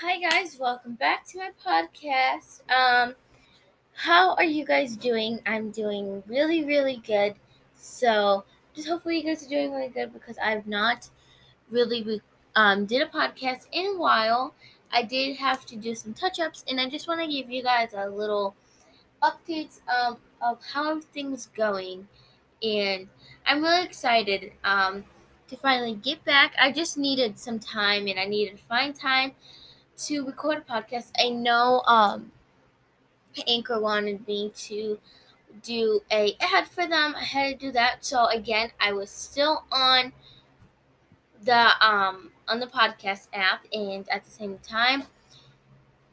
Hi guys, welcome back to my podcast. Um how are you guys doing? I'm doing really really good. So, just hopefully you guys are doing really good because I've not really re- um did a podcast in a while. I did have to do some touch-ups and I just want to give you guys a little updates um of how everything's going and I'm really excited um to finally get back. I just needed some time and I needed to find time to record a podcast. I know um, Anchor wanted me to do a ad for them. I had to do that. So again, I was still on the um on the podcast app and at the same time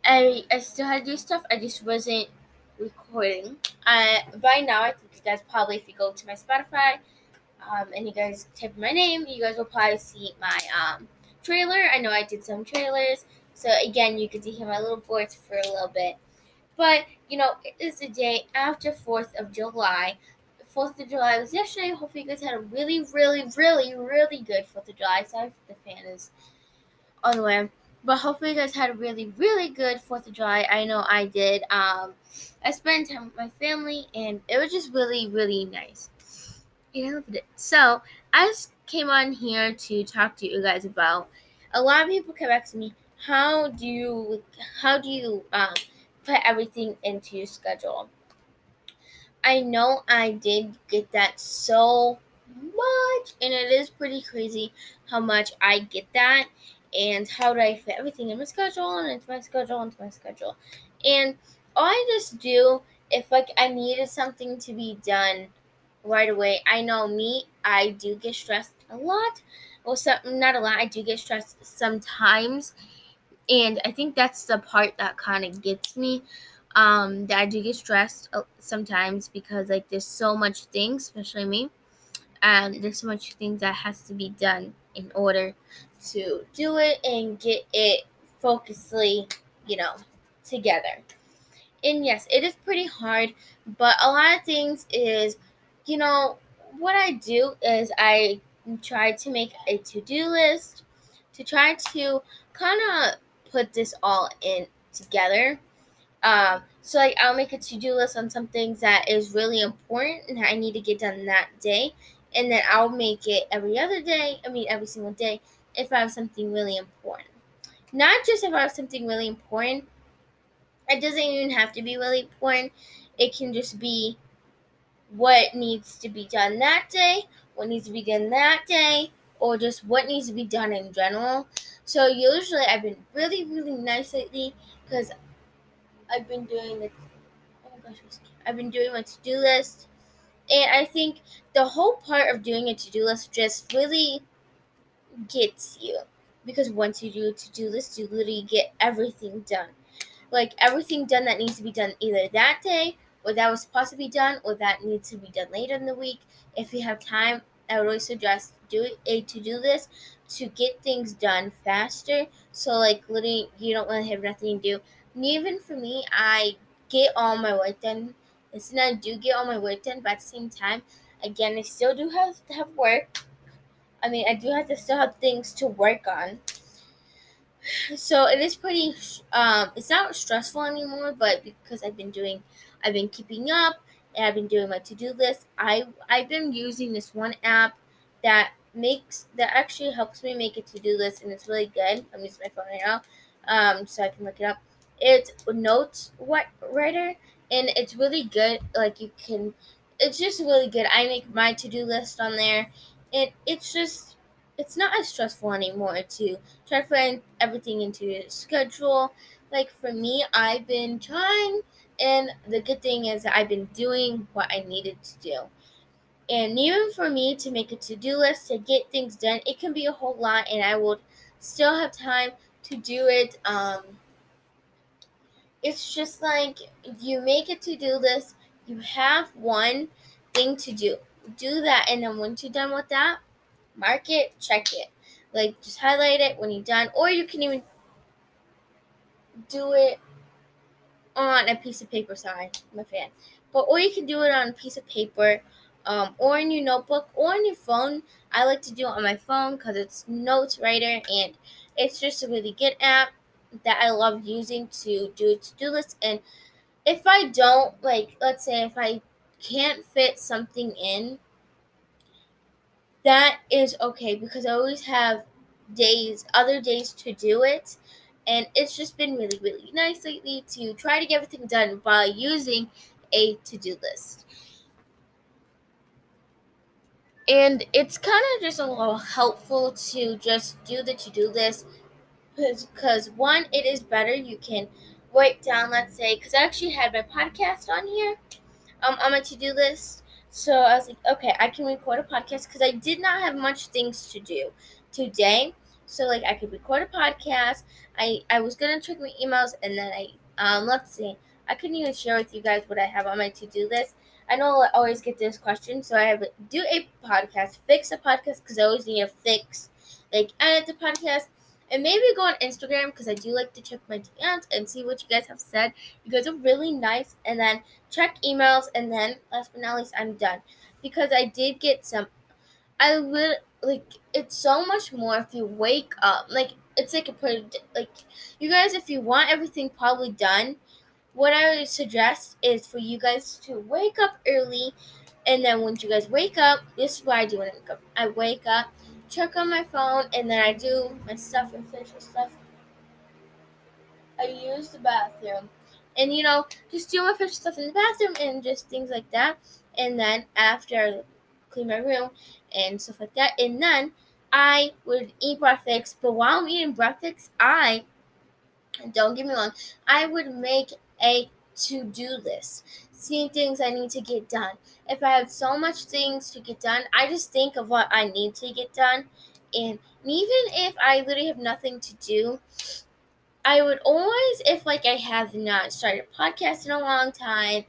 I I still had to do stuff. I just wasn't recording. I by now I think you guys probably if you go to my Spotify um, and you guys type my name, you guys will probably see my um trailer. I know I did some trailers. So again, you to hear my little voice for a little bit. But you know, it is the day after Fourth of July. Fourth of July was yesterday. Hopefully, you guys had a really, really, really, really good Fourth of July. Sorry if the fan is on the way, but hopefully, you guys had a really, really good Fourth of July. I know I did. Um, I spent time with my family, and it was just really, really nice. You know. So I just came on here to talk to you guys about. A lot of people come back to me, how do you how do you um, put everything into your schedule? I know i did get that so much and it is pretty crazy how much i get that and how do i fit everything in my schedule and into my schedule into my schedule. And all i just do if like i needed something to be done right away i know me i do get stressed a lot. Well some, not a lot i do get stressed sometimes and I think that's the part that kind of gets me. Um, that I do get stressed uh, sometimes because like there's so much things, especially me, and there's so much things that has to be done in order to do it and get it focusedly, you know, together. And yes, it is pretty hard, but a lot of things is, you know, what I do is I try to make a to-do list to try to kind of put this all in together. Um, so like I'll make a to-do list on some things that is really important and I need to get done that day, and then I'll make it every other day. I mean every single day if I have something really important. Not just if I have something really important. It doesn't even have to be really important. It can just be what needs to be done that day, what needs to be done that day, or just what needs to be done in general. So usually I've been really, really nice lately because I've been doing the oh my gosh, I've been doing my to-do list, and I think the whole part of doing a to-do list just really gets you because once you do a to-do list, you literally get everything done, like everything done that needs to be done either that day or that was supposed to be done or that needs to be done later in the week. If you have time, I would always suggest do a to-do list to get things done faster. So like literally you don't really have nothing to do. And even for me, I get all my work done. Listen, I do get all my work done, but at the same time, again, I still do have to have work. I mean, I do have to still have things to work on. So it is pretty. Um, it's not stressful anymore, but because I've been doing, I've been keeping up, I've been doing my to do list. I I've been using this one app that makes that actually helps me make a to-do list and it's really good. I'm using my phone right now, um, so I can look it up. It's Notes what Writer and it's really good. Like you can, it's just really good. I make my to-do list on there, and it's just it's not as stressful anymore to try to find everything into your schedule. Like for me, I've been trying, and the good thing is I've been doing what I needed to do. And even for me to make a to do list to get things done, it can be a whole lot, and I will still have time to do it. Um, it's just like you make a to do list, you have one thing to do. Do that, and then once you're done with that, mark it, check it. Like just highlight it when you're done, or you can even do it on a piece of paper. Sorry, a fan. But or you can do it on a piece of paper um, or in your notebook or on your phone. I like to do it on my phone because it's Notes Writer and it's just a really good app. that I love using to do to do list. And if I don't, like, let's say if I can't fit something in, that is okay because I always have days, other days to do it. And it's just been really, really nice lately to try to get everything done by using a to do list. And it's kind of just a little helpful to just do the to do list because, one, it is better. You can write down, let's say, because I actually had my podcast on here um, on my to do list. So I was like, okay, I can record a podcast because I did not have much things to do today. So like I could record a podcast. I I was gonna check my emails and then I um let's see. I couldn't even share with you guys what I have on my to do list. I know I always get this question, so I have do a podcast, fix a podcast because I always need to fix, like edit the podcast, and maybe go on Instagram because I do like to check my DMs and see what you guys have said. You guys are really nice, and then check emails, and then last but not least, I'm done because I did get some. I would like it's so much more if you wake up like it's like a pretty like you guys if you want everything probably done what I would suggest is for you guys to wake up early, and then once you guys wake up, this is what I do when I wake up. I wake up, check on my phone, and then I do my stuff finish stuff. I use the bathroom, and you know, just do my official stuff in the bathroom and just things like that. And then after clean my room and stuff like that, and then I would eat breakfast. But while I'm eating breakfast, I don't get me wrong, I would make a to do list, seeing things I need to get done. If I have so much things to get done, I just think of what I need to get done. And even if I literally have nothing to do, I would always, if like I have not started a podcast in a long time,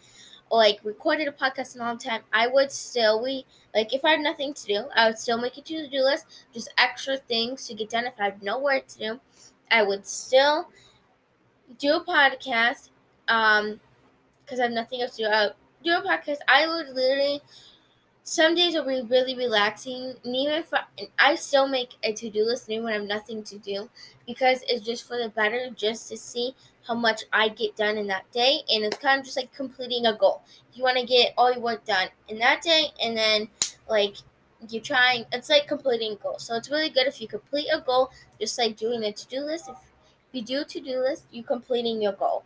or like recorded a podcast in a long time, I would still we like if I had nothing to do, I would still make a to do list, just extra things to get done. If I have no work to do, I would still do a podcast um, because I have nothing else to do. I do a podcast. I would literally. Some days will be really relaxing, and even if I, I still make a to do list even when I have nothing to do, because it's just for the better, just to see how much I get done in that day, and it's kind of just like completing a goal. You want to get all your work done in that day, and then like you're trying. It's like completing a goal. So it's really good if you complete a goal, just like doing a to do list. If you do a to do list, you're completing your goal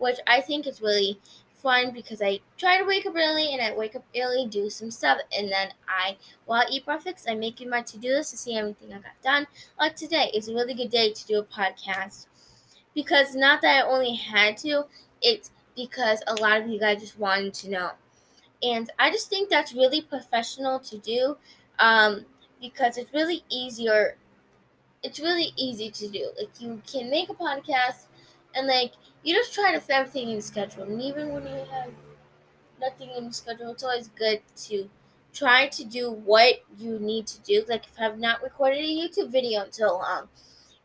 which I think is really fun because I try to wake up early and I wake up early, do some stuff, and then I, while I eat breakfast, I'm making my to do list to see everything I got done. Like today is a really good day to do a podcast because not that I only had to, it's because a lot of you guys just wanted to know. And I just think that's really professional to do um, because it's really easier. It's really easy to do. Like you can make a podcast and like you just try to fit everything in the schedule. And even when you have nothing in the schedule, it's always good to try to do what you need to do. Like if I have not recorded a YouTube video in so long,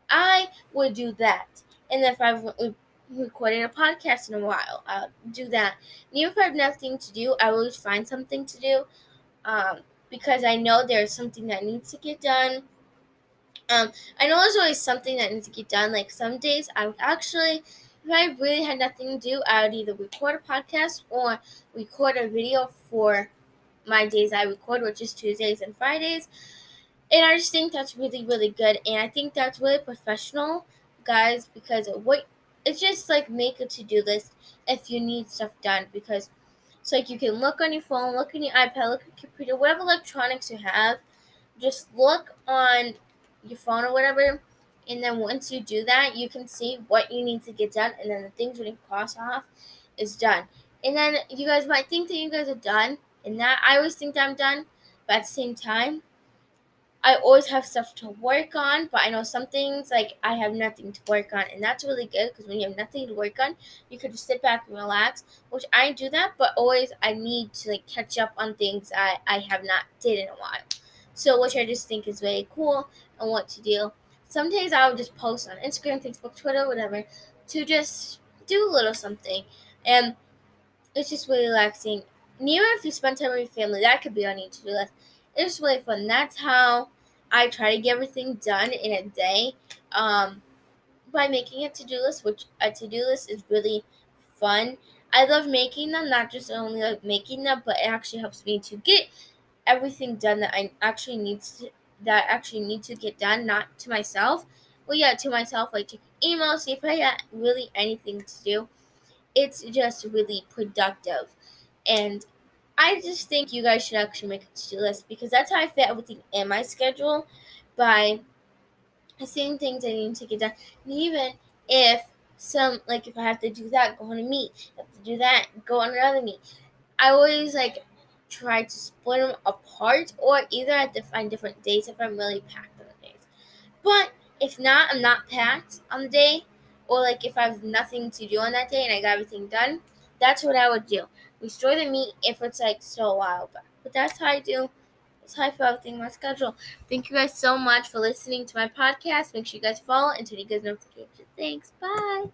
I would do that. And if I've recorded a podcast in a while, I'll do that. And even if I have nothing to do, I always find something to do. Um, because I know there's something that needs to get done. Um, I know there's always something that needs to get done. Like some days I would actually if I really had nothing to do, I would either record a podcast or record a video for my days I record, which is Tuesdays and Fridays. And I just think that's really, really good. And I think that's really professional, guys, because what it's just like make a to do list if you need stuff done. Because it's like you can look on your phone, look on your iPad, look on your computer, whatever electronics you have, just look on your phone or whatever and then once you do that, you can see what you need to get done, and then the things when you cross off is done. And then you guys might think that you guys are done, and that I always think that I'm done, but at the same time, I always have stuff to work on. But I know some things like I have nothing to work on, and that's really good because when you have nothing to work on, you can just sit back and relax. Which I do that, but always I need to like catch up on things I I have not did in a while. So which I just think is really cool and what to do some days I would just post on Instagram, Facebook, Twitter, whatever, to just do a little something. And it's just really relaxing. And even if you spend time with your family, that could be on your to do list. It's really fun. That's how I try to get everything done in a day. Um, by making a to-do list, which a to-do list is really fun. I love making them, not just only like making them, but it actually helps me to get everything done that I actually need to that I actually need to get done, not to myself. Well, yeah, to myself, like checking email, see if I got really anything to do. It's just really productive, and I just think you guys should actually make a to-do list because that's how I fit everything in my schedule by seeing things I need to get done. And even if some like if I have to do that, go on a meet. Have to do that, go on another meet. I always like try to split them apart, or either I have to find different days if I'm really packed on the days. But if not, I'm not packed on the day, or like if I have nothing to do on that day and I got everything done, that's what I would do. Restore the meat if it's like still a while back. But that's how I do. That's how I everything my schedule. Thank you guys so much for listening to my podcast. Make sure you guys follow and turn you guys notifications. Thanks. Bye.